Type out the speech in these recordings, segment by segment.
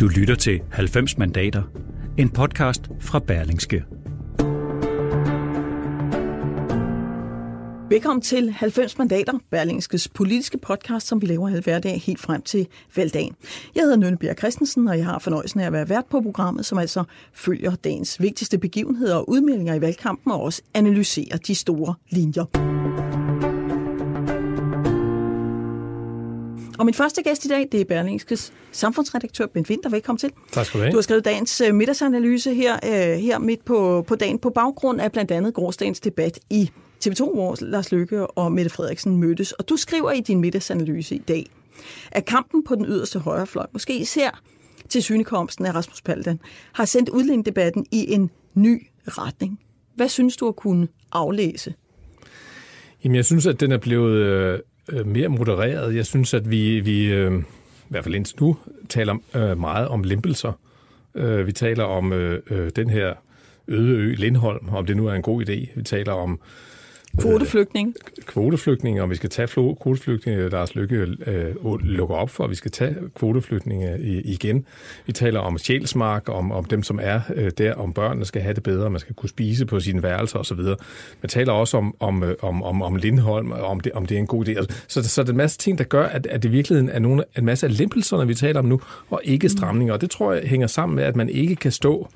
Du lytter til 90 mandater, en podcast fra Berlingske. Velkommen til 90 mandater, Berlingskes politiske podcast, som vi laver alle hverdag helt frem til valgdagen. Jeg hedder Nynne Bjerg Christensen, og jeg har fornøjelsen af at være vært på programmet, som altså følger dagens vigtigste begivenheder og udmeldinger i valgkampen, og også analyserer de store linjer. Og min første gæst i dag, det er Berlingskes samfundsredaktør Bent Winter. Velkommen til. Tak skal du have. Du har skrevet dagens øh, middagsanalyse her, øh, her midt på, på dagen på baggrund af blandt andet gårdsdagens debat i TV2, hvor Lars Løkke og Mette Frederiksen mødtes. Og du skriver i din middagsanalyse i dag, at kampen på den yderste højrefløj, måske især til synekomsten af Rasmus Paludan, har sendt udlændingedebatten i en ny retning. Hvad synes du at kunne aflæse? Jamen, jeg synes, at den er blevet øh, mere modereret. Jeg synes, at vi, vi øh, i hvert fald indtil nu, taler øh, meget om lempelser. Øh, vi taler om øh, øh, den her øde ø Lindholm, om det nu er en god idé. Vi taler om Kvoteflygtning. Øh, kvoteflygtninge, og vi skal tage kvoteflygtninge, Lars Lykke øh, lukker op for, at vi skal tage kvoteflygtninge igen. Vi taler om sjælsmark, om, om dem, som er øh, der, om børnene skal have det bedre, man skal kunne spise på sine værelser osv. Man taler også om, om, øh, om, om, om Lindholm, om det, om det er en god idé. Altså, så, så det er en masse ting, der gør, at, at det i virkeligheden er nogle, en masse af lempelserne, vi taler om nu, og ikke stramninger. Og det tror jeg hænger sammen med, at man ikke kan stå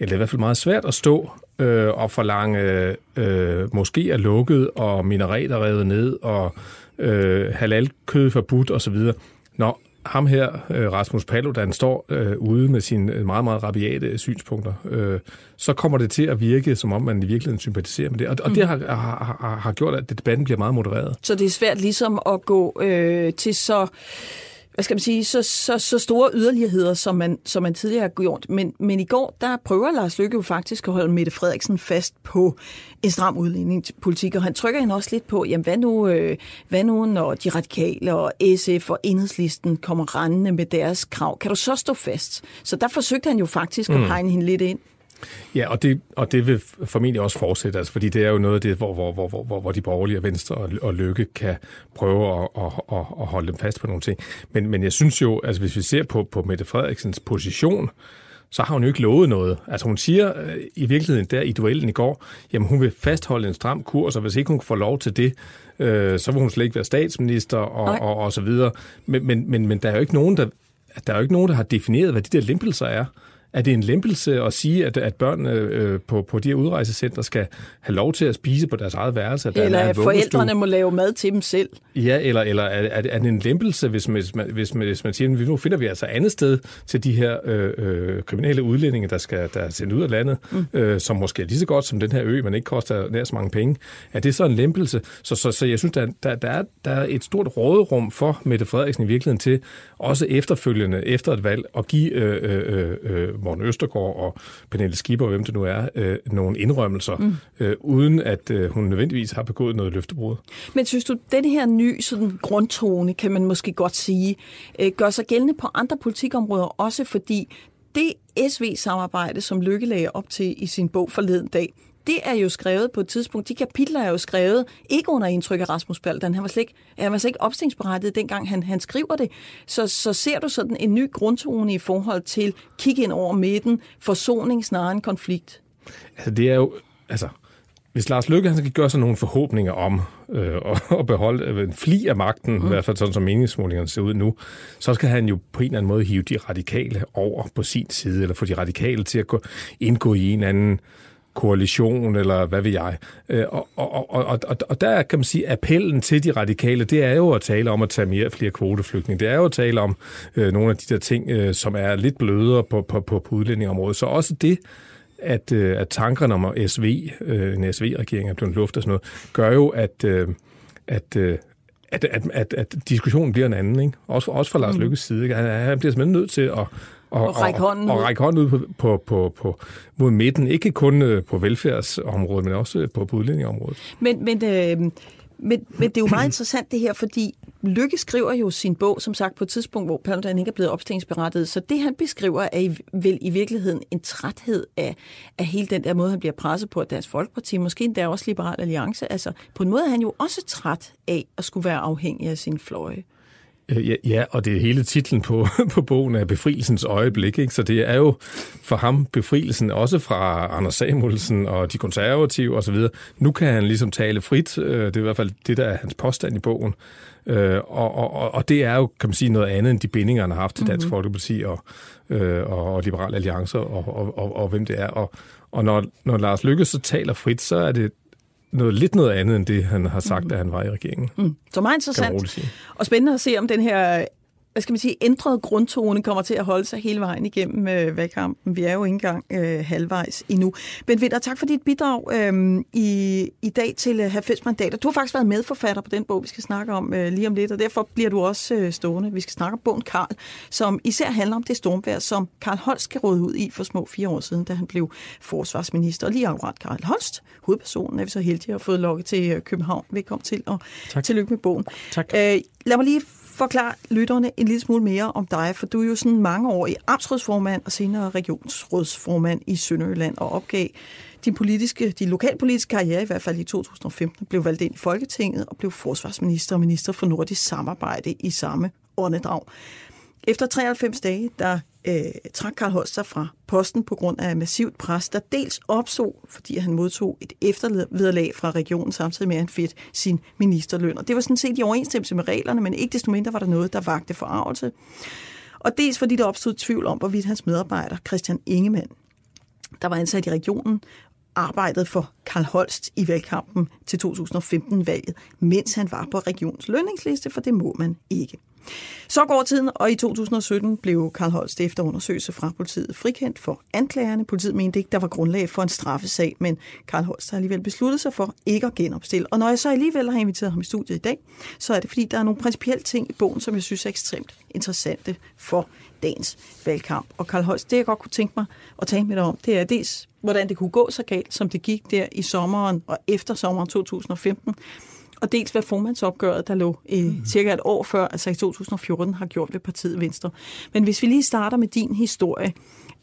eller det er i hvert fald meget svært at stå øh, og forlange øh, måske er lukket og minareter revet ned og øh, halalkød forbudt osv. Når ham her, øh, Rasmus Paludan, står øh, ude med sine meget, meget rabiate synspunkter, øh, så kommer det til at virke, som om man i virkeligheden sympatiserer med det. Og, og mm. det har, har, har gjort, at debatten bliver meget modereret. Så det er svært ligesom at gå øh, til så hvad skal man sige, så, så, så store yderligheder, som man, som man tidligere har gjort. Men, men i går, der prøver Lars Løkke jo faktisk at holde Mette Frederiksen fast på en stram udlændingepolitik, og han trykker hende også lidt på, jamen hvad nu, øh, hvad nu når de radikale og SF og enhedslisten kommer rendende med deres krav? Kan du så stå fast? Så der forsøgte han jo faktisk mm. at hegne hende lidt ind. Ja, og det, og det vil formentlig også fortsætte, altså, fordi det er jo noget af det, hvor, hvor, hvor, hvor, hvor de borgerlige og venstre og, og lykke kan prøve at, at, at, at holde dem fast på nogle ting. Men, men jeg synes jo, altså hvis vi ser på, på Mette Frederiksens position, så har hun jo ikke lovet noget. Altså hun siger øh, i virkeligheden der i duellen i går, jamen hun vil fastholde en stram kurs, og hvis ikke hun får lov til det, øh, så vil hun slet ikke være statsminister og, og, og så videre. Men, men, men, men der er jo ikke nogen, der, der er jo ikke nogen, der har defineret, hvad de der lempelser er. Er det en lempelse at sige, at, at børnene øh, på, på de her udrejsecenter skal have lov til at spise på deres eget værelse? At eller at forældrene må lave mad til dem selv? Ja, eller, eller er, er, er det en lempelse, hvis man, hvis, man, hvis, man, hvis man siger, at nu finder vi altså andet sted til de her øh, øh, kriminelle udlændinge, der skal der er sendt ud af landet, mm. øh, som måske er lige så godt som den her ø, men ikke koster nær så mange penge. Er det så en lempelse? Så, så, så jeg synes, der, der, der, er, der er et stort råderum for Mette Frederiksen i virkeligheden til, også efterfølgende, efter et valg, at give øh, øh, øh, Morten Østergaard og Pernille Skipper, hvem det nu er, øh, nogle indrømmelser, mm. øh, uden at øh, hun nødvendigvis har begået noget løftebrud. Men synes du, den her ny sådan, grundtone, kan man måske godt sige, øh, gør sig gældende på andre politikområder også, fordi det SV-samarbejde, som Lykke lagde op til i sin bog forleden dag, det er jo skrevet på et tidspunkt, de kapitler er jo skrevet, ikke under indtryk af Rasmus Paludan. Han var slet ikke, han var slet ikke opstillingsberettiget, dengang han, han skriver det. Så, så ser du sådan en ny grundtone i forhold til kigge ind over midten, forsoning snarere end konflikt? Altså det er jo, altså hvis Lars Løkke han skal gøre sig nogle forhåbninger om øh, at beholde øh, en fli af magten, mm. i hvert fald sådan som meningsmålingerne ser ud nu, så skal han jo på en eller anden måde hive de radikale over på sin side, eller få de radikale til at gå, indgå i en anden koalition, eller hvad ved jeg. Og, og, og, og, og der kan man sige, appellen til de radikale, det er jo at tale om at tage mere flere kvoteflygtninge. Det er jo at tale om øh, nogle af de der ting, øh, som er lidt blødere på, på, på, på udlændingområdet. Så også det, at, øh, at tankerne om SV, øh, en SV-regering er blevet luft og sådan noget, gør jo, at, øh, at, øh, at, at, at, at diskussionen bliver en anden. Ikke? Også, også fra Lars mm. Lykkes side. Ikke? Han, han bliver simpelthen nødt til at og, og række hånden og, og række hånden ud på, på, på, på, mod midten. Ikke kun øh, på velfærdsområdet, men også på, på udlændingeområdet. Men, men, øh, men, men det er jo meget interessant det her, fordi Lykke skriver jo sin bog, som sagt, på et tidspunkt, hvor Paludan ikke er blevet opstillingsberettet. Så det, han beskriver, er i, vel i virkeligheden en træthed af, af hele den der måde, han bliver presset på af Dansk Folkeparti, måske endda også Liberal Alliance. Altså, på en måde er han jo også træt af at skulle være afhængig af sin fløje. Øh, ja, ja, og det er hele titlen på, på bogen er Befrielsens øjeblik, ikke? så det er jo for ham befrielsen også fra Anders Samuelsen og de konservative osv. Nu kan han ligesom tale frit, øh, det er i hvert fald det, der er hans påstand i bogen, øh, og, og, og det er jo, kan man sige, noget andet end de bindinger, han har haft til Dansk mm-hmm. Folkeparti og, og, og Liberale Alliancer og, og, og, og hvem det er. Og, og når, når Lars Lykke så taler frit, så er det noget lidt noget andet end det, han har sagt, mm. da han var i regeringen. Mm. Så meget interessant. Og spændende at se, om den her hvad skal man sige, ændrede grundtone kommer til at holde sig hele vejen igennem øh, valgkampen. Vi er jo ikke engang øh, halvvejs endnu. Men Vinter, tak for dit bidrag øh, i, i dag til øh, 90 mandater. Du har faktisk været medforfatter på den bog, vi skal snakke om øh, lige om lidt, og derfor bliver du også øh, stående. Vi skal snakke om bogen Karl, som især handler om det stormvær, som Karl Holst skal råde ud i for små fire år siden, da han blev forsvarsminister. Og lige akkurat Karl Holst, hovedpersonen, er vi så heldige at have fået lukket til øh, København. Velkommen til, og tak. tillykke med bogen. Tak. Øh, lad mig lige forklare lytterne en lille smule mere om dig, for du er jo sådan mange år i amtsrådsformand og senere regionsrådsformand i Sønderjylland og opgav din politiske, din lokalpolitiske karriere, i hvert fald i 2015, blev valgt ind i Folketinget og blev forsvarsminister og minister for nordisk samarbejde i samme åndedrag. Efter 93 dage, der øh, trak Karl Holst sig fra posten på grund af massivt pres, der dels opså, fordi han modtog et eftervederlag fra regionen, samtidig med at han fik sin ministerløn. Og det var sådan set i overensstemmelse med reglerne, men ikke desto mindre var der noget, der vagte forarvelse. Og dels fordi der opstod tvivl om, hvorvidt hans medarbejder, Christian Ingemann, der var ansat i regionen, arbejdede for Karl Holst i valgkampen til 2015-valget, mens han var på regionens lønningsliste, for det må man ikke. Så går tiden, og i 2017 blev Karl Holst efter undersøgelse fra politiet frikendt for anklagerne. Politiet mente ikke, der var grundlag for en straffesag, men Karl Holst har alligevel besluttet sig for ikke at genopstille. Og når jeg så alligevel har inviteret ham i studiet i dag, så er det fordi, der er nogle principielle ting i bogen, som jeg synes er ekstremt interessante for dagens valgkamp. Og Karl Holst, det jeg godt kunne tænke mig at tale med dig om, det er dels, hvordan det kunne gå så galt, som det gik der i sommeren og efter sommeren 2015, og dels hvad formandsopgøret, der lå øh, mm. cirka et år før, altså i 2014, har gjort ved partiet Venstre. Men hvis vi lige starter med din historie,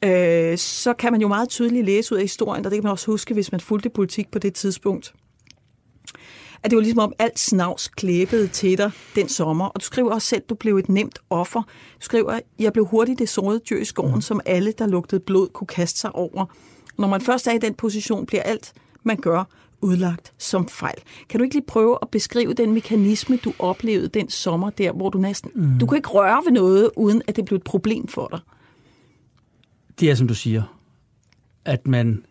øh, så kan man jo meget tydeligt læse ud af historien, og det kan man også huske, hvis man fulgte politik på det tidspunkt, at det var ligesom om alt snavs klæbede til dig den sommer. Og du skriver også selv, at du blev et nemt offer. Du skriver, jeg blev hurtigt det sårede dyr i skoven, mm. som alle, der lugtede blod, kunne kaste sig over. Når man først er i den position, bliver alt, man gør, udlagt som fejl. Kan du ikke lige prøve at beskrive den mekanisme, du oplevede den sommer der, hvor du næsten... Mm. Du kan ikke røre ved noget, uden at det blev et problem for dig. Det er, som du siger, at man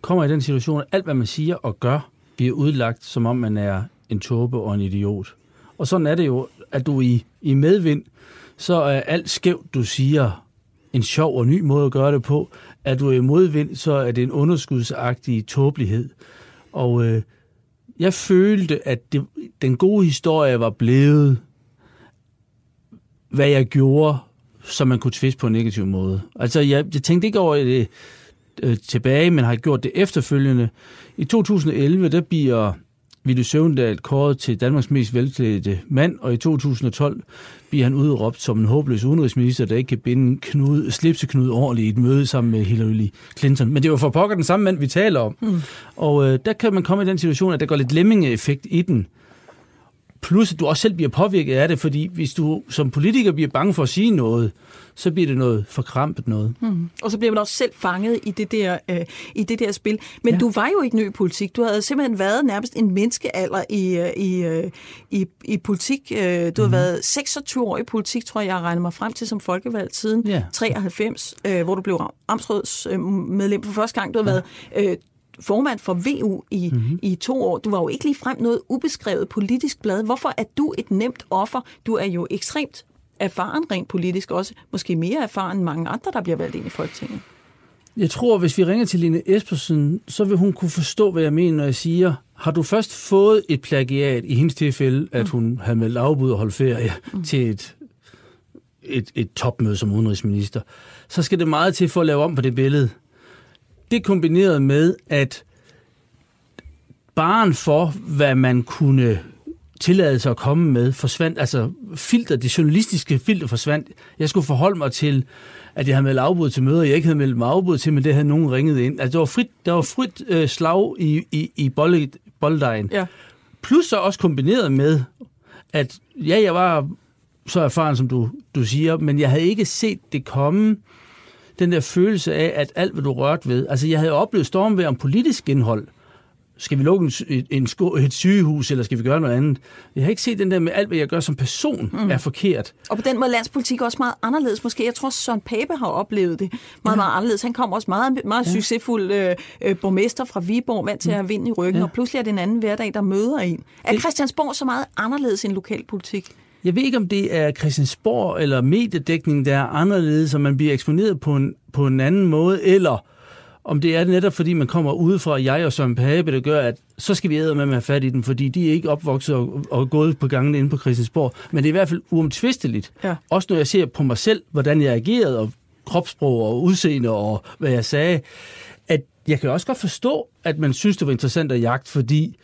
kommer i den situation, at alt, hvad man siger og gør, bliver udlagt, som om man er en tåbe og en idiot. Og sådan er det jo, at du i, i medvind, så er alt skævt, du siger, en sjov og ny måde at gøre det på. Er du i modvind, så er det en underskudsagtig tåbelighed. Og øh, jeg følte, at det, den gode historie var blevet, hvad jeg gjorde, som man kunne tviste på en negativ måde. Altså, jeg, jeg tænkte ikke over det øh, tilbage, men har gjort det efterfølgende. I 2011, der bliver ville Søvndal kåret til Danmarks mest velklædte mand, og i 2012 bliver han udråbt som en håbløs udenrigsminister, der ikke kan binde knud, slipseknud ordentligt i et møde sammen med Hillary Clinton. Men det var for pokker den samme mand, vi taler om. Mm. Og øh, der kan man komme i den situation, at der går lidt lemming-effekt i den. Plus, at du også selv bliver påvirket af det, fordi hvis du som politiker bliver bange for at sige noget, så bliver det noget forkrampet noget. Mm. Og så bliver man også selv fanget i det der, øh, i det der spil. Men ja. du var jo ikke ny i politik. Du havde simpelthen været nærmest en menneskealder i, øh, i, øh, i, i politik. Øh, du har mhm. været 26 år i politik, tror jeg, jeg regner mig frem til som folkevalgt siden ja. 93, øh, hvor du blev amtsrådsmedlem for første gang. Du har ja. været øh, formand for VU i, mm-hmm. i to år. Du var jo ikke lige frem noget ubeskrevet politisk blad. Hvorfor er du et nemt offer? Du er jo ekstremt erfaren rent politisk, også måske mere erfaren end mange andre, der bliver valgt ind i Folketinget. Jeg tror, hvis vi ringer til Line Espersen, så vil hun kunne forstå, hvad jeg mener, når jeg siger, har du først fået et plagiat, i hendes tilfælde, at mm. hun havde meldt afbud og holdt ferie mm. til et, et, et topmøde som udenrigsminister, så skal det meget til for at lave om på det billede. Det kombineret med, at baren for, hvad man kunne tillade sig at komme med, forsvandt, altså filter, det journalistiske filter forsvandt. Jeg skulle forholde mig til, at jeg havde meldt afbud til møder, jeg ikke havde meldt mig afbud til, men det havde nogen ringet ind. Altså, der var frit, der var frit øh, slag i, i, i bolddejen. Ja. Plus så også kombineret med, at ja, jeg var så erfaren, som du, du siger, men jeg havde ikke set det komme, den der følelse af, at alt, hvad du rørte ved, altså jeg havde oplevet stormvejr om politisk indhold, skal vi lukke en, en, sko, et sygehus, eller skal vi gøre noget andet? Jeg har ikke set den der med alt, hvad jeg gør som person, mm. er forkert. Og på den måde er landspolitik også meget anderledes. Måske, jeg tror, Søren Pape har oplevet det meget, ja. meget anderledes. Han kom også meget, meget ja. succesfuld øh, øh, borgmester fra Viborg, vant til at have vind i ryggen, ja. og pludselig er det en anden hverdag, der møder en. Er det... Christiansborg så meget anderledes end lokalpolitik? Jeg ved ikke, om det er Christiansborg eller mediedækning, der er anderledes, så man bliver eksponeret på en, på en anden måde, eller om det er netop fordi, man kommer udefra, jeg og Søren Pape, der gør, at så skal vi æde med at have fat i den, fordi de er ikke opvokset og, og gået på gangen inde på Christiansborg. Men det er i hvert fald uomtvisteligt. Ja. Også når jeg ser på mig selv, hvordan jeg agerede, og kropssprog og udseende og hvad jeg sagde, at jeg kan også godt forstå, at man synes, det var interessant at jagte, fordi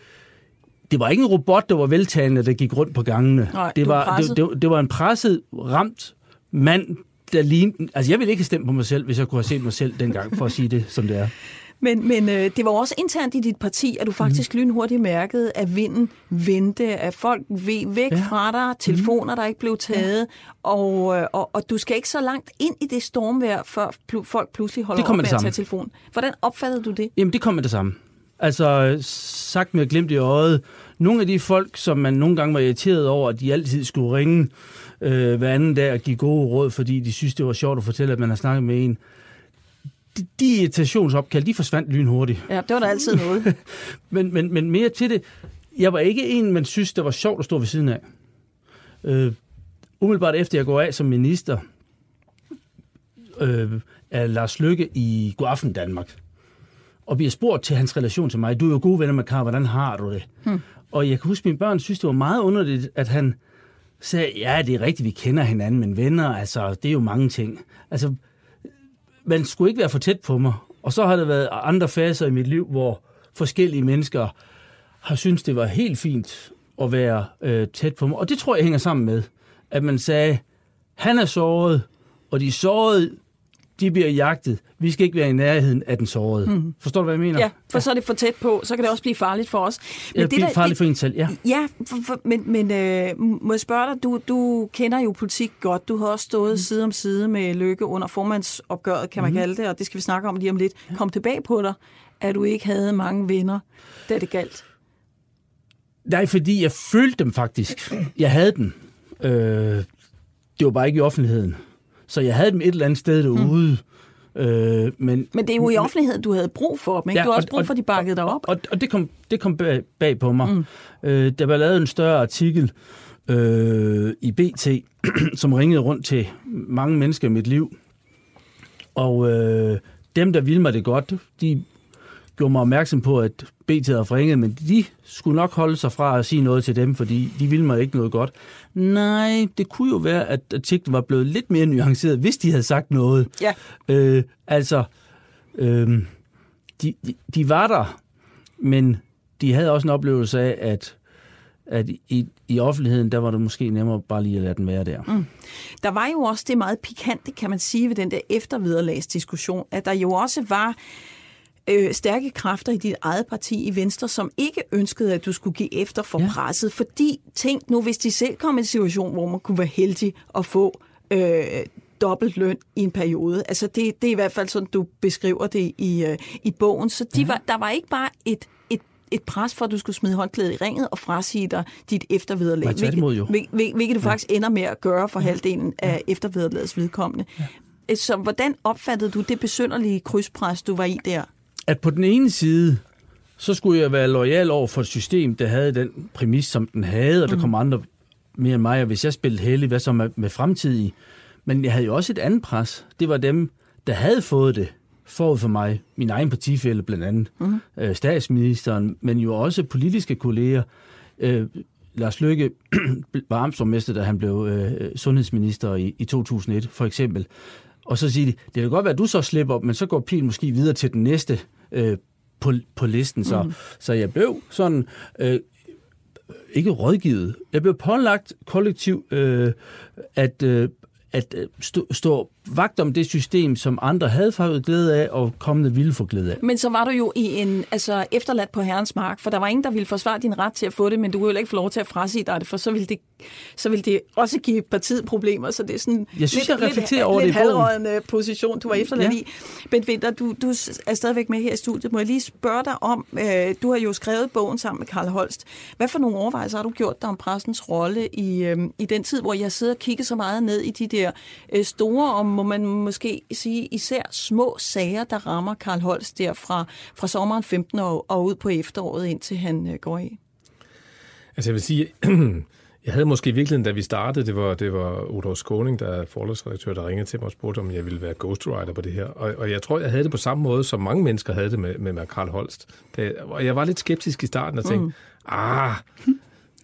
det var ikke en robot, der var veltalende, der gik rundt på gangene. Nej, det, var, det, det, det var en presset, ramt mand, der lignede... Altså, jeg ville ikke have stemt på mig selv, hvis jeg kunne have set mig selv dengang, for at sige det, som det er. Men, men øh, det var også internt i dit parti, at du faktisk mm. lynhurtigt mærkede, at vinden vendte, at folk ved væk ja. fra dig, telefoner, der ikke blev taget, ja. og, øh, og, og du skal ikke så langt ind i det stormvejr, før pl- folk pludselig holder op med at tage telefonen. Hvordan opfattede du det? Jamen, det kom med det samme. Altså, sagt med glimt i øjet, nogle af de folk, som man nogle gange var irriteret over, at de altid skulle ringe øh, hver anden dag og give gode råd, fordi de synes, det var sjovt at fortælle, at man har snakket med en, de, de irritationsopkald, de forsvandt lynhurtigt. Ja, det var der altid noget. men, men, men mere til det. Jeg var ikke en, man synes, det var sjovt at stå ved siden af. Øh, umiddelbart efter jeg går af som minister, øh, af Lars Lykke i Godaften Danmark, og bliver spurgt til hans relation til mig. Du er jo gode venner med Karl, hvordan har du det? Hmm. Og jeg kan huske, at mine børn synes, det var meget underligt, at han sagde, ja, det er rigtigt, vi kender hinanden, men venner, altså, det er jo mange ting. Altså, man skulle ikke være for tæt på mig. Og så har der været andre faser i mit liv, hvor forskellige mennesker har syntes, det var helt fint at være øh, tæt på mig. Og det tror jeg hænger sammen med, at man sagde, han er såret, og de sårede de bliver jagtet. Vi skal ikke være i nærheden af den sårede. Mm. Forstår du, hvad jeg mener? Ja, for ja. så er det for tæt på. Så kan det også blive farligt for os. Men ja, det bliver farligt for en selv, ja. Ja, for, for, men, men øh, må jeg spørge dig, du, du kender jo politik godt. Du har også stået mm. side om side med Lykke under formandsopgøret, kan man mm. kalde det, og det skal vi snakke om lige om lidt. Ja. Kom tilbage på dig, at du ikke havde mange venner, da det galt. Nej, fordi jeg følte dem faktisk. Jeg havde dem. Øh, det var bare ikke i offentligheden. Så jeg havde dem et eller andet sted derude. Mm. Øh, men, men det er jo i offentligheden, du havde brug for dem, ikke? Ja, du har også brug og, for, at de bakkede dig op. Og, og det kom, det kom bag, bag på mig. Mm. Øh, der var lavet en større artikel øh, i BT, som ringede rundt til mange mennesker i mit liv. Og øh, dem, der ville mig det godt, de gjorde mig opmærksom på, at BT havde ringet, men de skulle nok holde sig fra at sige noget til dem, fordi de ville mig ikke noget godt. Nej, det kunne jo være, at artiklen var blevet lidt mere nuanceret, hvis de havde sagt noget. Ja. Øh, altså, øh, de, de, de var der, men de havde også en oplevelse af, at at i, i offentligheden, der var det måske nemmere bare lige at lade den være der. Mm. Der var jo også det meget pikante, kan man sige, ved den der efterviderlagsdiskussion, at der jo også var øh, stærke kræfter i dit eget parti i Venstre, som ikke ønskede, at du skulle give efter for ja. presset. Fordi tænk nu, hvis de selv kom i en situation, hvor man kunne være heldig at få øh, dobbelt løn i en periode. Altså det, det er i hvert fald sådan, du beskriver det i, øh, i bogen. Så de ja. var, der var ikke bare et et pres for, at du skulle smide håndklædet i ringet og frasige dig dit eftervederlag. Hvilket, hvilket, hvilket du ja. faktisk ender med at gøre for halvdelen af eftervederlagets vedkommende. Ja. Så hvordan opfattede du det besynderlige krydspres, du var i der? At på den ene side, så skulle jeg være lojal over for et system, der havde den præmis, som den havde, og der mm. kom andre mere end mig, og hvis jeg spillede heldig, hvad så med, med fremtidige? Men jeg havde jo også et andet pres. Det var dem, der havde fået det forud for mig. Min egen partifælde blandt andet. Mm. Øh, statsministeren, men jo også politiske kolleger. Øh, Lars Løkke var amtsborgmester, da han blev øh, sundhedsminister i, i 2001, for eksempel. Og så siger de, det kan godt være, at du så slipper, men så går pilen måske videre til den næste øh, på, på listen. Så, mm. så jeg blev sådan... Øh, ikke rådgivet. Jeg blev pålagt kollektiv øh, at, øh, at øh, stå, stå vagt om det system, som andre havde fået glæde af, og kommende ville få glæde af. Men så var du jo i en altså, efterladt på herrens mark, for der var ingen, der ville forsvare din ret til at få det, men du kunne jo ikke få lov til at frasige dig det, for så ville det så vil det også give partiet problemer. Så det er sådan Jeg synes, lidt, jeg reflekterer lidt, over det lidt i bogen. position, du var efterladt Ja. i. Bent Winter, du, du er stadigvæk med her i studiet. Må jeg lige spørge dig om, øh, du har jo skrevet bogen sammen med Karl Holst. Hvad for nogle overvejelser har du gjort dig om pressens rolle i, øh, i den tid, hvor jeg sidder og kigger så meget ned i de der øh, store, og må man måske sige især små sager, der rammer Karl Holst der fra, fra sommeren 15 og, og ud på efteråret, indtil han øh, går af? Altså jeg vil sige, jeg havde måske i virkeligheden, da vi startede, det var, det var Udo Skåning, der er forlagsredaktør, der ringede til mig og spurgte, om jeg ville være ghostwriter på det her. Og, og jeg tror, jeg havde det på samme måde, som mange mennesker havde det med, med, med Karl Holst. Det, og jeg var lidt skeptisk i starten og tænkte, mm. ah,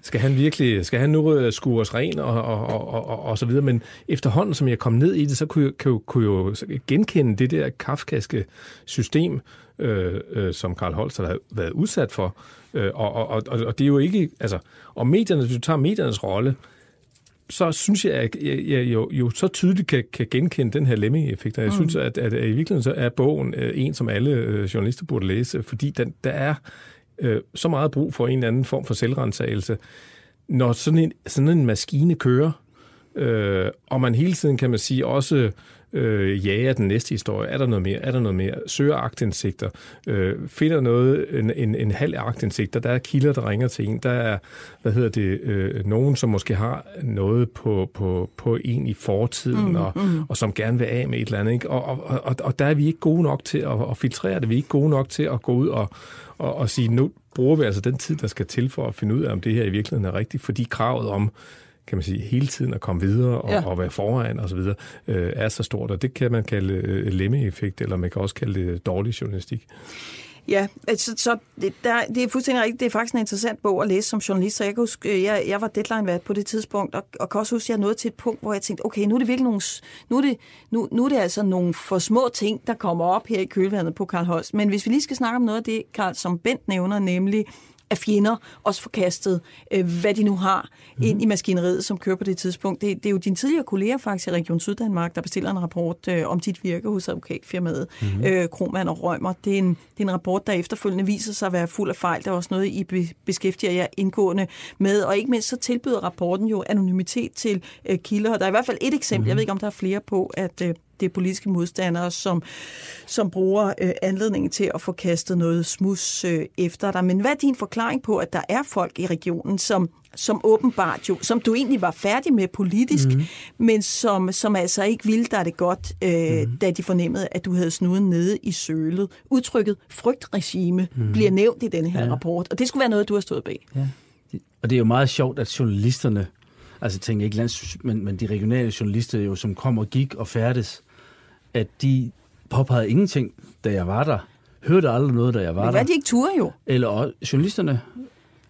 skal han virkelig, skal han nu øh, skue os ren og, og, og, og, og, så videre. Men efterhånden, som jeg kom ned i det, så kunne jeg, kunne, kunne jo genkende det der kafkaske system, øh, øh, som Karl Holst har været udsat for. Øh, og, og, og, og det er jo ikke, altså, og medierne, hvis du tager mediernes rolle, så synes jeg, at jeg, jeg jo, jo så tydeligt kan, kan genkende den her lemming-effekt. Og jeg mm. synes, at, at, at i virkeligheden så er bogen øh, en, som alle øh, journalister burde læse, fordi den, der er øh, så meget brug for en eller anden form for selvrensagelse. Når sådan en, sådan en maskine kører, øh, og man hele tiden, kan man sige, også øh, jager den næste historie. Er der noget mere? Er der noget mere? Søger agtindsigter. Øh, finder noget, en, en, en halv agtindsigter. Der er kilder, der ringer til en. Der er, hvad hedder det, øh, nogen, som måske har noget på, på, på en i fortiden, mm, og, mm. og som gerne vil af med et eller andet. Ikke? Og, og, og, og der er vi ikke gode nok til at, at filtrere det. Vi er ikke gode nok til at gå ud og, og, og sige, nu bruger vi altså den tid, der skal til for at finde ud af, om det her i virkeligheden er rigtigt, fordi kravet om kan man sige, hele tiden at komme videre og, ja. og være foran og så videre, øh, er så stort, og det kan man kalde øh, lemme-effekt, eller man kan også kalde det dårlig journalistik. Ja, altså, så det, der, det er fuldstændig rigtigt. Det er faktisk en interessant bog at læse som journalist, så jeg kan huske, øh, jeg, jeg var deadline-vært på det tidspunkt, og, og kan også huske, at jeg nåede til et punkt, hvor jeg tænkte, okay, nu er det virkelig nogle, nu er det, nu, nu er det altså nogle for små ting, der kommer op her i kølvandet på Karl Holst. Men hvis vi lige skal snakke om noget af det, Karl, som Bent nævner, nemlig af fjender, også forkastet, øh, hvad de nu har, mm. ind i maskineriet, som kører på det tidspunkt. Det, det er jo din tidligere kollega faktisk i Region Syddanmark, der bestiller en rapport øh, om dit virke hos advokatfirmaet mm. øh, Krohmann og Rømer. Det er, en, det er en rapport, der efterfølgende viser sig at være fuld af fejl. Der er også noget, I be, beskæftiger jer indgående med, og ikke mindst så tilbyder rapporten jo anonymitet til øh, kilder. Der er i hvert fald et eksempel, mm. jeg ved ikke, om der er flere på, at øh, det er politiske modstandere, som, som bruger øh, anledningen til at få kastet noget smus øh, efter dig. Men hvad er din forklaring på, at der er folk i regionen, som, som åbenbart jo, som du egentlig var færdig med politisk, mm. men som, som altså ikke ville dig det godt, øh, mm. da de fornemmede, at du havde snuden nede i sølet. Udtrykket frygtregime mm. bliver nævnt i denne her ja. rapport, og det skulle være noget, du har stået bag. Ja. Og det er jo meget sjovt, at journalisterne, altså tænker ikke lands, men, men de regionale journalister jo, som kom og gik og færdes, at de påpegede ingenting, da jeg var der. Hørte aldrig noget, da jeg var Men der. hvad de ikke turde jo? Eller journalisterne,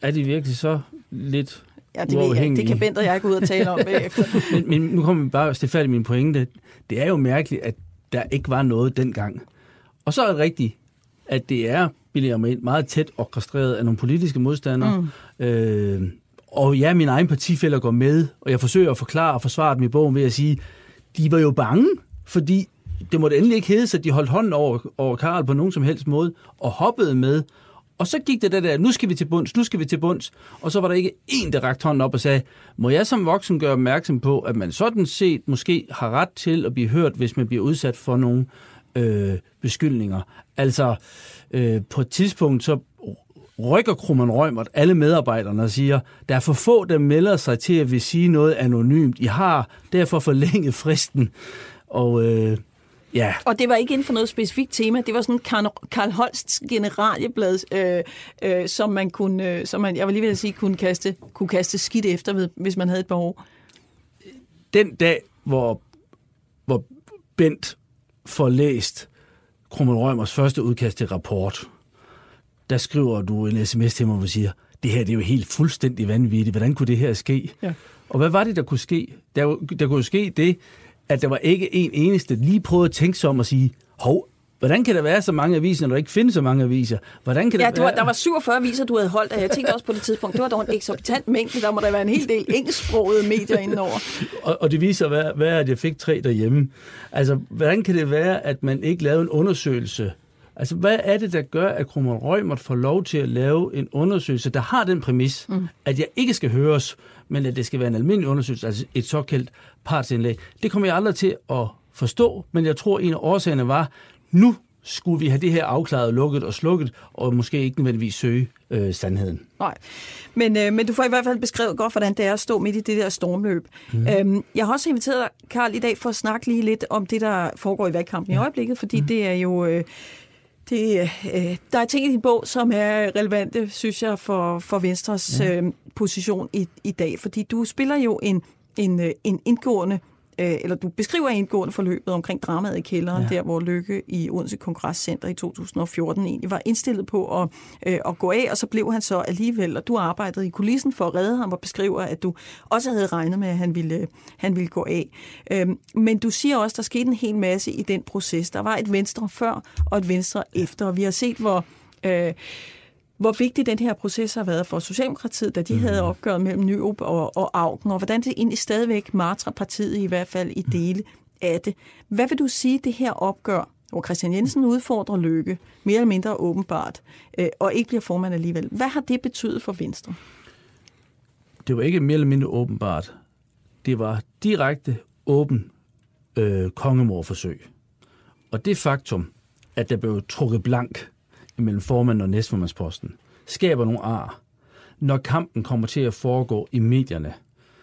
er de virkelig så lidt Ja, det ved jeg ikke. Det kan Bent og jeg gå ud og tale om bagefter. men, men nu kommer vi bare til færdig min pointe. Det er jo mærkeligt, at der ikke var noget dengang. Og så er det rigtigt, at det er billigere med meget tæt orkestreret af nogle politiske modstandere. Mm. Øh, og ja, mine egne partifælder går med, og jeg forsøger at forklare og forsvare dem i bogen ved at sige, de var jo bange, fordi det måtte endelig ikke hedde at de holdt hånden over, over Karl på nogen som helst måde, og hoppede med. Og så gik det der, der, nu skal vi til bunds, nu skal vi til bunds. Og så var der ikke en, der rakte hånden op og sagde, må jeg som voksen gøre opmærksom på, at man sådan set måske har ret til at blive hørt, hvis man bliver udsat for nogle øh, beskyldninger. Altså, øh, på et tidspunkt, så rykker Krummen Rømert alle medarbejderne og siger, der er for få, der melder sig til at vil sige noget anonymt. I har derfor forlænget fristen. Og øh, ja. Og det var ikke inden for noget specifikt tema. Det var sådan Karl Holsts generalieblad, øh, øh, som man kunne, øh, som man, jeg vil lige vil sige, kunne kaste, kunne kaste skidt efter, ved, hvis man havde et behov. Den dag, hvor, hvor Bent får læst Krummen Rømers første udkast til rapport, der skriver du en sms til mig, hvor du siger, det her det er jo helt fuldstændig vanvittigt. Hvordan kunne det her ske? Ja. Og hvad var det, der kunne ske? Der, der kunne ske det, at der var ikke en eneste, lige prøvede at tænke sig om at sige, hov, hvordan kan der være så mange aviser, når der ikke findes så mange aviser? Hvordan kan ja, der, der, var, der var 47 aviser, du havde holdt, og jeg tænkte også på det tidspunkt, det var dog en eksorbitant mængde, der må der være en hel del engelsksprogede medier indenover. og, og det viser, hvad, hvad at jeg fik tre derhjemme. Altså, hvordan kan det være, at man ikke lavede en undersøgelse Altså, hvad er det, der gør, at Krummer Rømert får lov til at lave en undersøgelse, der har den præmis, mm. at jeg ikke skal høres, men at det skal være en almindelig undersøgelse, altså et såkaldt partsindlæg. Det kommer jeg aldrig til at forstå, men jeg tror, en af årsagerne var, nu skulle vi have det her afklaret, lukket og slukket, og måske ikke nødvendigvis søge øh, sandheden. Nej, men, øh, men du får i hvert fald beskrevet godt, hvordan det er at stå midt i det der stormløb. Mm. Øhm, jeg har også inviteret dig, Karl, i dag for at snakke lige lidt om det, der foregår i valgkampen ja. i øjeblikket, fordi mm. det er jo... Øh, det, øh, der er ting i din bog, som er relevante, synes jeg, for, for Venstres ja. øh, position i, i dag. Fordi du spiller jo en, en, øh, en indgående øh, eller du beskriver indgående forløbet omkring dramaet i kælderen, ja. der hvor Lykke i Odense Kongresscenter i 2014 egentlig var indstillet på at, øh, at gå af, og så blev han så alligevel, og du arbejdede i kulissen for at redde ham og beskriver, at du også havde regnet med, at han ville, han ville gå af. Øh, men du siger også, der skete en hel masse i den proces. Der var et venstre før og et venstre efter, og vi har set, hvor... Øh, hvor vigtig den her proces har været for Socialdemokratiet, da de mm. havde opgøret mellem Nyrup og, og Augen, og hvordan det egentlig stadigvæk martrer partiet i hvert fald i dele af det. Hvad vil du sige, det her opgør, hvor Christian Jensen udfordrer Lykke, mere eller mindre åbenbart, øh, og ikke bliver formand alligevel. Hvad har det betydet for Venstre? Det var ikke mere eller mindre åbenbart. Det var direkte åben øh, kongemorforsøg. Og det faktum, at der blev trukket blank mellem formanden og næstformandsposten, skaber nogle ar, når kampen kommer til at foregå i medierne.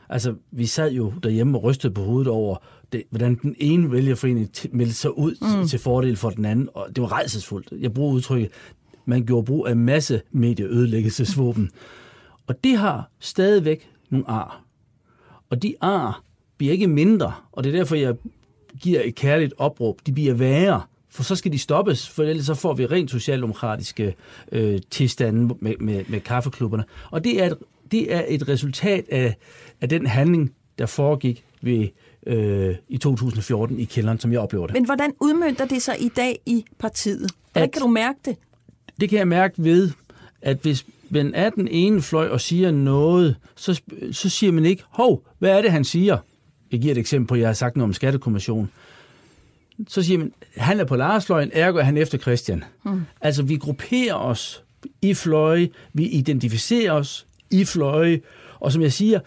Altså, vi sad jo derhjemme og rystede på hovedet over, det, hvordan den ene vælgerforening meldte sig ud mm. til fordel for den anden, og det var rejsesfuldt. Jeg bruger udtrykket, man gjorde brug af masse medieødelæggelsesvåben. Og det har stadigvæk nogle ar. Og de ar bliver ikke mindre, og det er derfor, jeg giver et kærligt opråb. De bliver værre for så skal de stoppes, for ellers så får vi rent socialdemokratiske øh, tilstande med, med, med kaffeklubberne. Og det er et, det er et resultat af, af den handling, der foregik ved, øh, i 2014 i kælderen, som jeg oplever det. Men hvordan udmyndter det sig i dag i partiet? Hvordan kan du mærke det? Det kan jeg mærke ved, at hvis man er den ene fløj og siger noget, så, så siger man ikke, hov, hvad er det, han siger? Jeg giver et eksempel på, at jeg har sagt noget om skattekommissionen så siger man, han er på Larsløjen, ergo er han efter Christian. Mm. Altså, vi grupperer os i fløje, vi identificerer os i fløje, og som jeg siger,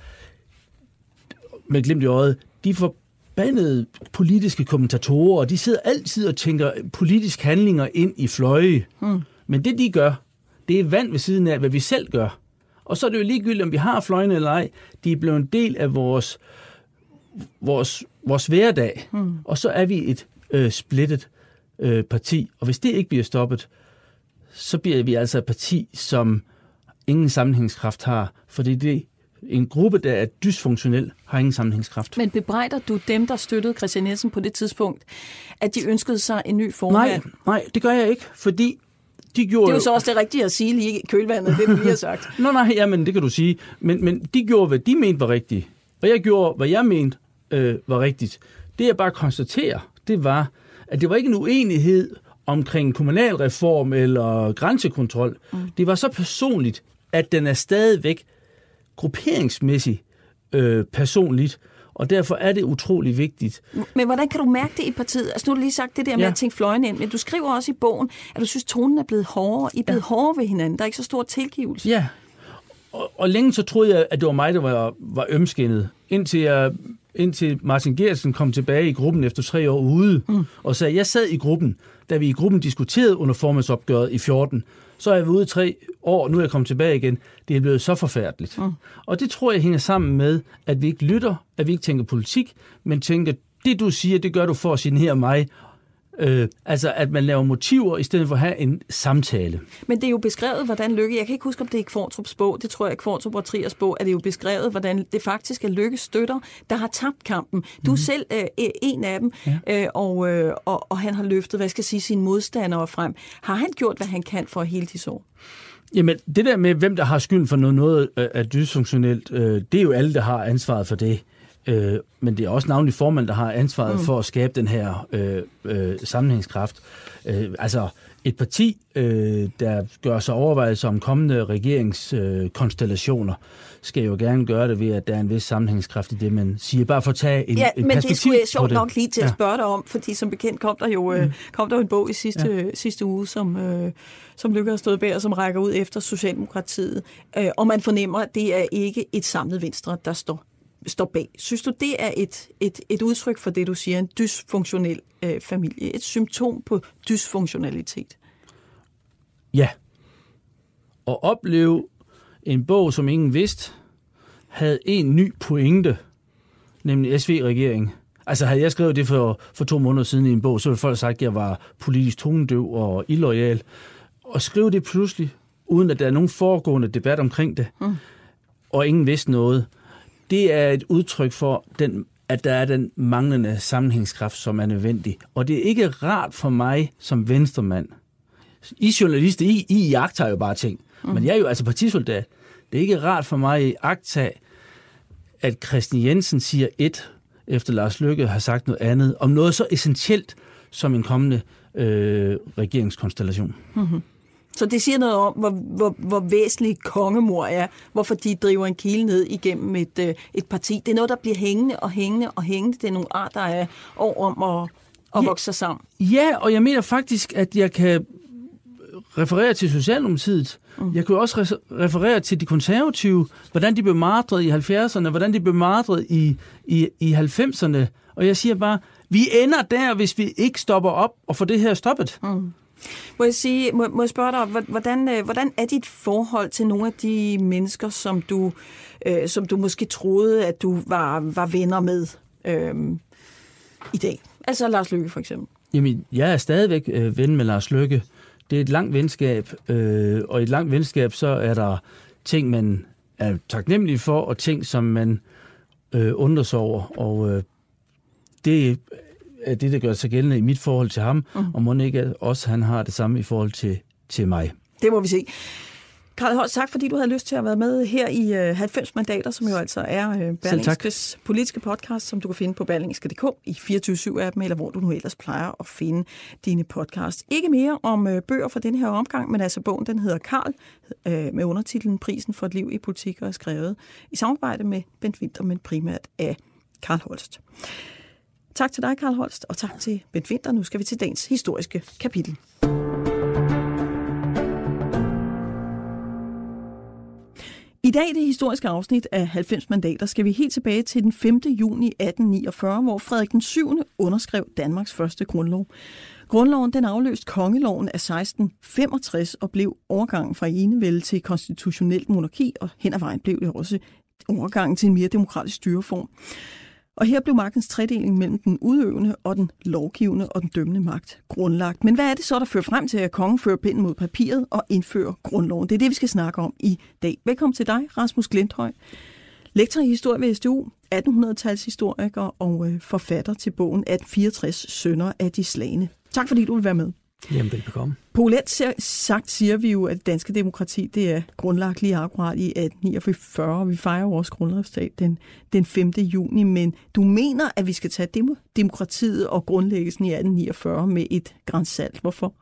med glimt i øjet, de forbandede politiske kommentatorer, de sidder altid og tænker politisk handlinger ind i fløje. Mm. Men det, de gør, det er vand ved siden af, hvad vi selv gør. Og så er det jo ligegyldigt, om vi har fløjene eller ej. De er blevet en del af vores, vores, vores hverdag. Mm. Og så er vi et øh, splittet øh, parti. Og hvis det ikke bliver stoppet, så bliver vi altså et parti, som ingen sammenhængskraft har, fordi det en gruppe, der er dysfunktionel, har ingen sammenhængskraft. Men bebrejder du dem, der støttede Christian Nielsen på det tidspunkt, at de ønskede sig en ny formand? Nej, nej, det gør jeg ikke, fordi de gjorde... Det er jo så også det rigtige at sige lige i kølvandet, det du lige har sagt. Nå nej, jamen det kan du sige. Men, men de gjorde, hvad de mente var rigtigt. Og jeg gjorde, hvad jeg mente øh, var rigtigt. Det jeg bare konstaterer, det var, at det var ikke en uenighed omkring kommunalreform eller grænsekontrol. Mm. Det var så personligt, at den er stadigvæk grupperingsmæssigt øh, personligt, og derfor er det utrolig vigtigt. Men hvordan kan du mærke det i partiet? Altså nu har du lige sagt det der med ja. at tænke fløjene ind, men du skriver også i bogen, at du synes, tonen er blevet hårdere. I er blevet ja. hårdere ved hinanden. Der er ikke så stor tilgivelse. Ja, og, og længe så troede jeg, at det var mig, der var, var ømskinnet. Indtil jeg indtil Martin Gersen kom tilbage i gruppen efter tre år ude, mm. og sagde, jeg sad i gruppen, da vi i gruppen diskuterede under formandsopgøret i 14, så er jeg ude i tre år, nu er jeg kommet tilbage igen. Det er blevet så forfærdeligt. Mm. Og det tror jeg hænger sammen med, at vi ikke lytter, at vi ikke tænker politik, men tænker, det du siger, det gør du for at signere mig, Øh, altså, at man laver motiver, i stedet for at have en samtale. Men det er jo beskrevet, hvordan Lykke... Jeg kan ikke huske, om det er Kvartrups bog. Det tror jeg, Kvartrup og Triers bog, at det er jo beskrevet, hvordan det faktisk er Lykke støtter, der har tabt kampen. Du er mm. selv øh, en af dem, ja. øh, og, øh, og, og han har løftet, hvad skal jeg sige, sine modstandere frem. Har han gjort, hvad han kan for at hele de sår? Jamen, det der med, hvem der har skylden for noget, noget er dysfunktionelt, øh, det er jo alle, der har ansvaret for det. Øh, men det er også navnlig formand, der har ansvaret mm. for at skabe den her øh, øh, sammenhængskraft. Øh, altså, et parti, øh, der gør sig overvejelser om kommende regeringskonstellationer, øh, skal jo gerne gøre det ved, at der er en vis sammenhængskraft i det, man siger. Bare for at tage en, ja, en men perspektiv det skulle jeg sjovt nok lige til at spørge dig om, fordi som bekendt kom der jo, øh, kom der jo en bog i sidste, ja. sidste uge, som, øh, som Lykke har stået bag, og som rækker ud efter Socialdemokratiet. Øh, og man fornemmer, at det er ikke et samlet venstre, der står står bag. Synes du, det er et, et, et udtryk for det, du siger, en dysfunktionel øh, familie? Et symptom på dysfunktionalitet? Ja. At opleve en bog, som ingen vidste, havde en ny pointe, nemlig SV-regeringen. Altså havde jeg skrevet det for, for to måneder siden i en bog, så ville folk sagt, at jeg var politisk tonedøv og illoyal. Og skrive det pludselig, uden at der er nogen foregående debat omkring det, mm. og ingen vidste noget, det er et udtryk for, den, at der er den manglende sammenhængskraft, som er nødvendig. Og det er ikke rart for mig som venstremand. I journalister, I, I jagter jo bare ting. Mm. Men jeg er jo altså partisoldat. Det er ikke rart for mig i agtag, at Christian Jensen siger et, efter Lars Løkke har sagt noget andet, om noget så essentielt som en kommende øh, regeringskonstellation. Mm-hmm. Så det siger noget om, hvor, hvor, hvor væsentlig kongemor er, hvorfor de driver en kile ned igennem et, øh, et parti. Det er noget, der bliver hængende og hængende og hængende. Det er nogle arter af år om at, at ja, vokse sammen. Ja, og jeg mener faktisk, at jeg kan referere til Socialdemokratiet. Mm. Jeg kan også referere til de konservative, hvordan de blev martret i 70'erne, hvordan de blev martret i, i, i 90'erne. Og jeg siger bare, vi ender der, hvis vi ikke stopper op og får det her stoppet. Mm. Må jeg, sige, må, må jeg spørge dig, hvordan, øh, hvordan er dit forhold til nogle af de mennesker, som du, øh, som du måske troede, at du var, var venner med øh, i dag? Altså Lars Lykke for eksempel. Jamen, jeg er stadigvæk øh, ven med Lars Lykke. Det er et langt venskab, øh, og i et langt venskab, så er der ting, man er taknemmelig for, og ting, som man øh, undrer sig over. Og øh, det er det, der gør sig gældende i mit forhold til ham, mm. og må ikke også han har det samme i forhold til, til mig. Det må vi se. Karl Holst, tak fordi du havde lyst til at være med her i øh, 90 mandater, som jo altså er øh, Berlingskes politiske podcast, som du kan finde på berlingske.dk i 24-7-appen, eller hvor du nu ellers plejer at finde dine podcasts. Ikke mere om øh, bøger for den her omgang, men altså bogen, den hedder Karl, øh, med undertitlen Prisen for et liv i politik, og er skrevet i samarbejde med Bent Winter, men primært af Karl Holst. Tak til dig, Karl Holst, og tak til Bent Winter. Nu skal vi til dagens historiske kapitel. I dag i det historiske afsnit af 90 mandater skal vi helt tilbage til den 5. juni 1849, hvor Frederik den 7. underskrev Danmarks første grundlov. Grundloven den afløste kongeloven af 1665 og blev overgangen fra enevælde til konstitutionelt monarki, og hen ad vejen blev det også overgangen til en mere demokratisk styreform. Og her blev magtens tredeling mellem den udøvende og den lovgivende og den dømmende magt grundlagt. Men hvad er det så, der fører frem til, at kongen fører pinden mod papiret og indfører grundloven? Det er det, vi skal snakke om i dag. Velkommen til dig, Rasmus Glindhøj, Lektor i historie ved SDU, 1800-talshistoriker og øh, forfatter til bogen 1864 Sønder af de slagende. Tak fordi du vil være med. Jamen, velbekomme. Polet sagt siger vi jo, at det danske demokrati det er grundlagt lige akkurat i 1849, og vi fejrer vores grundlovsdag den, den 5. juni, men du mener, at vi skal tage demokratiet og grundlæggelsen i 1849 med et grænsalt. Hvorfor?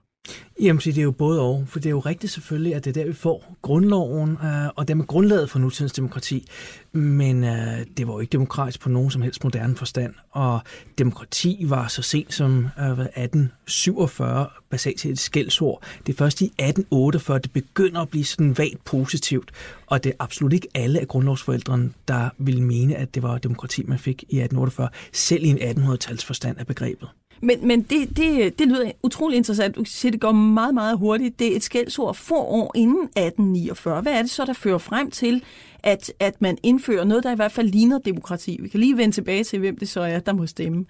Jamen, det er jo både og, for det er jo rigtigt selvfølgelig, at det er der, vi får grundloven, øh, og dermed grundlaget for nutidens demokrati. Men øh, det var jo ikke demokratisk på nogen som helst moderne forstand, og demokrati var så sent som øh, 1847 basalt set et skældsord. Det er først i 1848, det begynder at blive sådan vagt positivt, og det er absolut ikke alle af grundlovsforældrene, der ville mene, at det var demokrati, man fik i 1848, selv i en 1800-tals forstand af begrebet. Men, men det, det, det lyder utrolig interessant. Du siger, det går meget, meget hurtigt. Det er et skældsord få år inden 1849. Hvad er det så, der fører frem til, at, at man indfører noget, der i hvert fald ligner demokrati? Vi kan lige vende tilbage til, hvem det så er, der må stemme.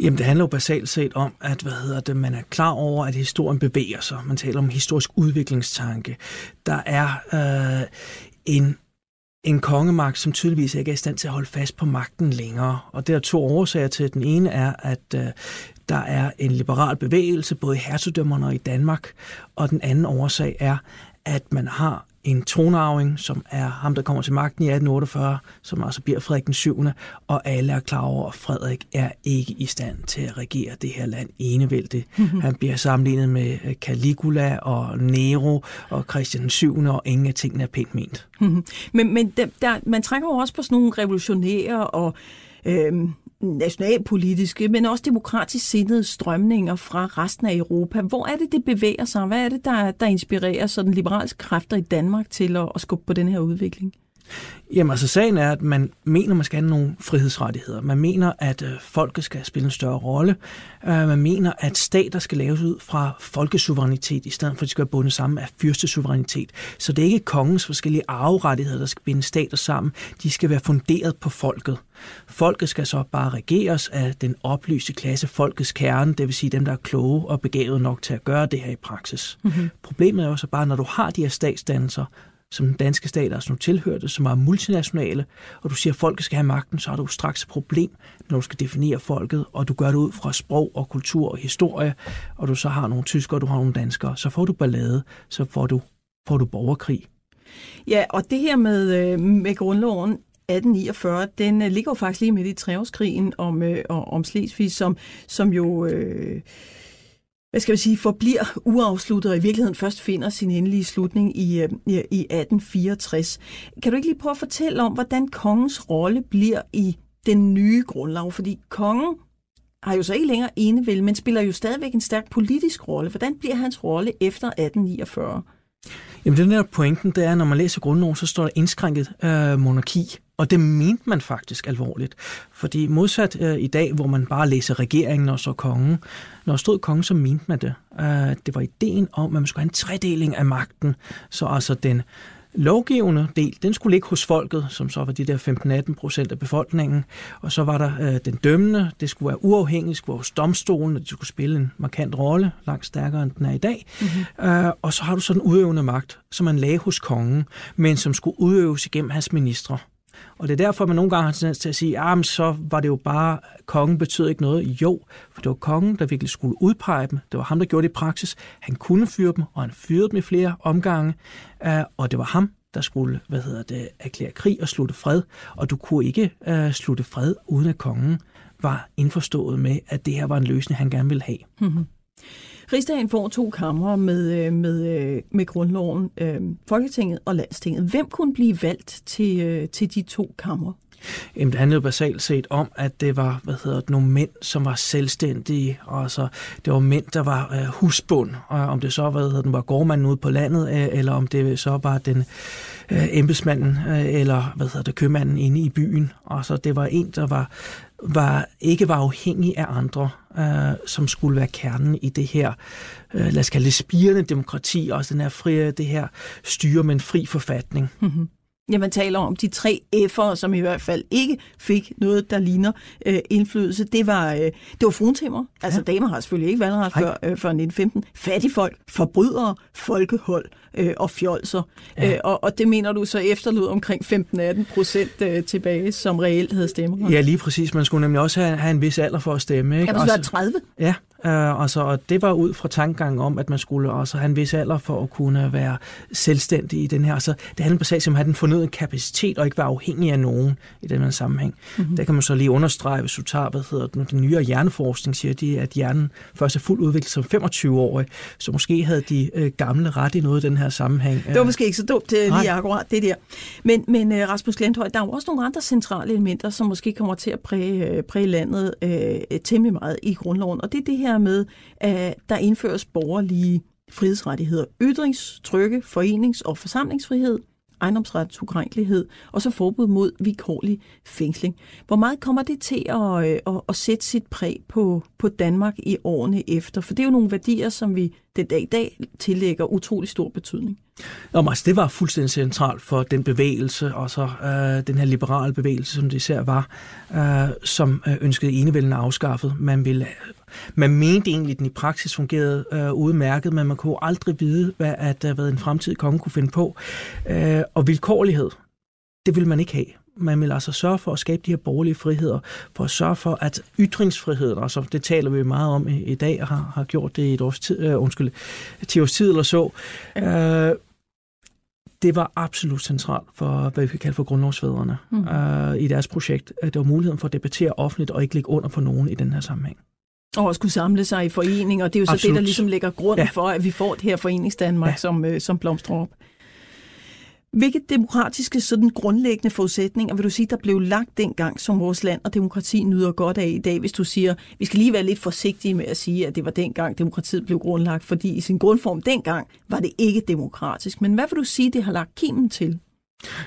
Jamen, det handler jo basalt set om, at hvad hedder det, man er klar over, at historien bevæger sig. Man taler om historisk udviklingstanke. Der er øh, en en kongemagt, som tydeligvis ikke er i stand til at holde fast på magten længere. Og der er to årsager til. Den ene er, at øh, der er en liberal bevægelse, både i hertugdømmerne og i Danmark. Og den anden årsag er, at man har en tronarving, som er ham, der kommer til magten i 1848, som altså bliver Frederik den 7. Og alle er klar over, at Frederik er ikke i stand til at regere det her land enevældigt. Mm-hmm. Han bliver sammenlignet med øh, Caligula og Nero og Christian den 7. og ingen af tingene er pænt ment. Mm-hmm. Men, men der, der, man trækker jo også på sådan nogle revolutionære og øh, nationalpolitiske, men også demokratisk sindede strømninger fra resten af Europa. Hvor er det, det bevæger sig? Hvad er det, der, der inspirerer sådan liberalske kræfter i Danmark til at, at skubbe på den her udvikling? Jamen altså sagen er, at man mener, man skal have nogle frihedsrettigheder. Man mener, at øh, folket skal spille en større rolle. Uh, man mener, at stater skal laves ud fra folkesuverænitet, i stedet for at de skal være bundet sammen af fyrstesuverænitet. Så det er ikke kongens forskellige arverettigheder, der skal binde stater sammen. De skal være funderet på folket. Folket skal så bare regeres af den oplyste klasse, folkets kerne, det vil sige dem, der er kloge og begavet nok til at gøre det her i praksis. Mm-hmm. Problemet er jo så bare, når du har de her statsdannelser, som den danske stat altså nu tilhørte, som er multinationale, og du siger, at folket skal have magten, så har du straks et problem, når du skal definere folket, og du gør det ud fra sprog og kultur og historie, og du så har nogle tyskere, du har nogle danskere, så får du ballade, så får du, får du borgerkrig. Ja, og det her med, øh, med grundloven 1849, den øh, ligger jo faktisk lige midt i treårskrigen om, øh, om Slesvig, som, som jo... Øh, hvad skal vi sige, forbliver uafsluttet og i virkeligheden først finder sin endelige slutning i, øh, i, i 1864. Kan du ikke lige prøve at fortælle om, hvordan kongens rolle bliver i den nye grundlov? Fordi kongen har jo så ikke længere enevel, men spiller jo stadigvæk en stærk politisk rolle. Hvordan bliver hans rolle efter 1849? Jamen den der pointen, det er, når man læser grundloven, så står der indskrænket øh, monarki. Og det mente man faktisk alvorligt. Fordi modsat øh, i dag, hvor man bare læser regeringen og så kongen, når stod kongen, så mente man det. Øh, det var ideen om, at man skulle have en tredeling af magten. Så altså den lovgivende del, den skulle ligge hos folket, som så var de der 15-18 procent af befolkningen. Og så var der øh, den dømmende, det skulle være uafhængigt, det skulle være hos domstolen, det skulle spille en markant rolle, langt stærkere end den er i dag. Mm-hmm. Øh, og så har du så den udøvende magt, som man lagde hos kongen, men som skulle udøves igennem hans ministre. Og det er derfor, man nogle gange har tendens til at sige, at ah, så var det jo bare, kongen betød ikke noget. Jo, for det var kongen, der virkelig skulle udpege dem. Det var ham, der gjorde det i praksis. Han kunne fyre dem, og han fyrede dem i flere omgange. Øh, og det var ham, der skulle hvad hedder det, erklære krig og slutte fred. Og du kunne ikke uh, slutte fred, uden at kongen var indforstået med, at det her var en løsning, han gerne ville have. Mm-hmm. Rigsdagen får to kammer med, øh, med, øh, med grundloven, øh, Folketinget og Landstinget. Hvem kunne blive valgt til, til de to kammer? Jamen, det handlede basalt set om, at det var hvad hedder det, nogle mænd, som var selvstændige. Og så, det var mænd, der var øh, husbund. Og om det så hvad hedder, den var gårdmanden ude på landet, øh, eller om det så var den øh, embedsmanden, øh, eller hvad hedder det, købmanden inde i byen. Og så det var en, der var var, ikke var afhængig af andre, øh, som skulle være kernen i det her, øh, lad os kalde det spirende demokrati, også den her fri, det her styre med en fri forfatning. Mm-hmm. Ja, man taler om de tre F'ere, som i hvert fald ikke fik noget, der ligner øh, indflydelse. Det var, øh, det var fruentimmer. Altså, ja. damer har selvfølgelig ikke valgret før, øh, før 1915. Fattigfolk, forbrydere, folkehold øh, og fjolser. Ja. Øh, og, og det mener du så efterlod omkring 15-18 procent øh, tilbage, som reelt havde stemmeret? Ja, lige præcis. Man skulle nemlig også have, have en vis alder for at stemme. Ikke? Ja, du 30? Ja, Uh, altså, og det var ud fra tankegangen om, at man skulle også have en vis alder for at kunne være selvstændig i den her. Altså, det handler på sag om at have den fornødende kapacitet og ikke være afhængig af nogen i den her sammenhæng. Mm-hmm. Der kan man så lige understrege, hvis du tager, hvad hedder det, den nyere hjerneforskning, siger de, at hjernen først er fuldt udviklet som 25-årig, så måske havde de uh, gamle ret i noget i den her sammenhæng. Det var måske ikke så dumt det lige akkurat det der. Men, men uh, Rasmus Glenthøj, der er jo også nogle andre centrale elementer, som måske kommer til at præge, præge landet uh, temmelig meget i grundloven, og det er det her her med, at der indføres borgerlige frihedsrettigheder. Ytrings-, trykke-, forenings- og forsamlingsfrihed, ejendomsret, ukrænkelighed, og så forbud mod vilkårlig fængsling. Hvor meget kommer det til at, øh, at, at sætte sit præg på, på Danmark i årene efter? For det er jo nogle værdier, som vi den dag i dag tillægger utrolig stor betydning. Nå, altså, det var fuldstændig centralt for den bevægelse, og så øh, den her liberale bevægelse, som det især var, øh, som øh, ønskede enevælden afskaffet. Man, ville, man mente egentlig, at den i praksis fungerede øh, udmærket, men man kunne aldrig vide, hvad, at, øh, hvad en fremtidig konge kunne finde på. Øh, og vilkårlighed, det ville man ikke have man vil altså sørge for at skabe de her borgerlige friheder, for at sørge for, at ytringsfriheden, altså det taler vi meget om i, i dag, og har, har gjort det i et års tid, uh, undskyld, 10 års tid eller så, uh, det var absolut centralt for, hvad vi kan kalde for grundlovsfædrene mm. uh, i deres projekt. At det var muligheden for at debattere offentligt og ikke ligge under for nogen i den her sammenhæng. Og at skulle samle sig i forening, og det er jo så Absolut. det, der ligesom lægger grunden ja. for, at vi får det her foreningsdanmark, ja. som, øh, som blomstrer op. Hvilke demokratiske sådan grundlæggende forudsætninger vil du sige, der blev lagt dengang, som vores land og demokrati nyder godt af i dag, hvis du siger, vi skal lige være lidt forsigtige med at sige, at det var dengang, demokratiet blev grundlagt, fordi i sin grundform dengang var det ikke demokratisk. Men hvad vil du sige, det har lagt kimen til?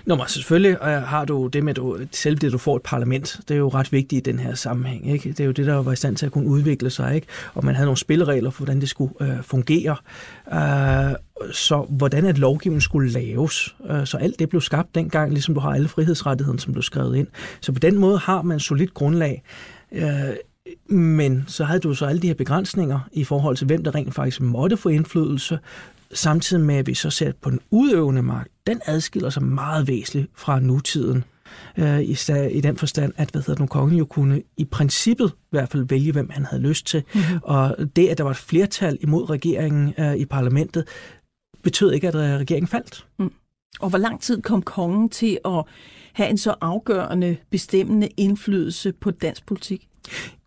Nå, men selvfølgelig har du det med, du, selv det, du får et parlament. Det er jo ret vigtigt i den her sammenhæng. Ikke? Det er jo det, der var i stand til at kunne udvikle sig. Ikke? Og man havde nogle spilleregler for, hvordan det skulle øh, fungere. Øh, så hvordan at lovgivning skulle laves. Øh, så alt det blev skabt dengang, ligesom du har alle frihedsrettighederne, som blev skrevet ind. Så på den måde har man et solidt grundlag. Øh, men så havde du så alle de her begrænsninger i forhold til, hvem der rent faktisk måtte få indflydelse, samtidig med, at vi så ser på den udøvende magt, den adskiller sig meget væsentligt fra nutiden. Øh, i, I den forstand, at hvad hedder den, kongen jo kunne i princippet i hvert fald vælge, hvem han havde lyst til. Mm-hmm. Og det, at der var et flertal imod regeringen øh, i parlamentet, betød ikke, at regeringen faldt. Mm. Og hvor lang tid kom kongen til at have en så afgørende, bestemmende indflydelse på dansk politik?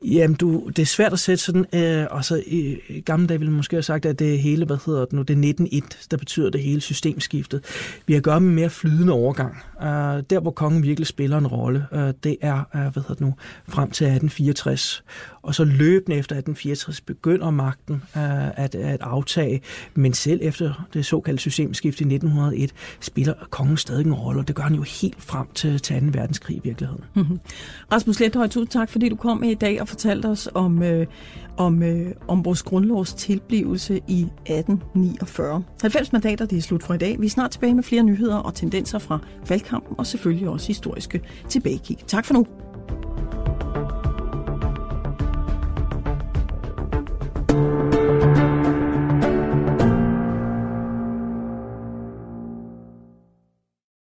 Jamen, du, det er svært at sætte sådan, øh, altså i, i gamle dage ville man måske have sagt, at det hele, hvad hedder det nu, det er 19.1, der betyder det hele systemskiftet. Vi har gøre med mere flydende overgang. Øh, der, hvor kongen virkelig spiller en rolle, øh, det er, øh, hvad hedder det nu, frem til 1864. Og så løbende efter 1864 begynder magten øh, at, at aftage, men selv efter det såkaldte systemskift i 1901, spiller kongen stadig en rolle, og det gør han jo helt frem til, til 2. verdenskrig i virkeligheden. Mm-hmm. Rasmus Lethøj, tusind tak, fordi du kom med i dag og fortalte os om, øh, om, øh, om vores grundlovs tilblivelse i 1849. 90 mandater, det er slut for i dag. Vi er snart tilbage med flere nyheder og tendenser fra valgkampen, og selvfølgelig også historiske tilbagekig. Tak for nu.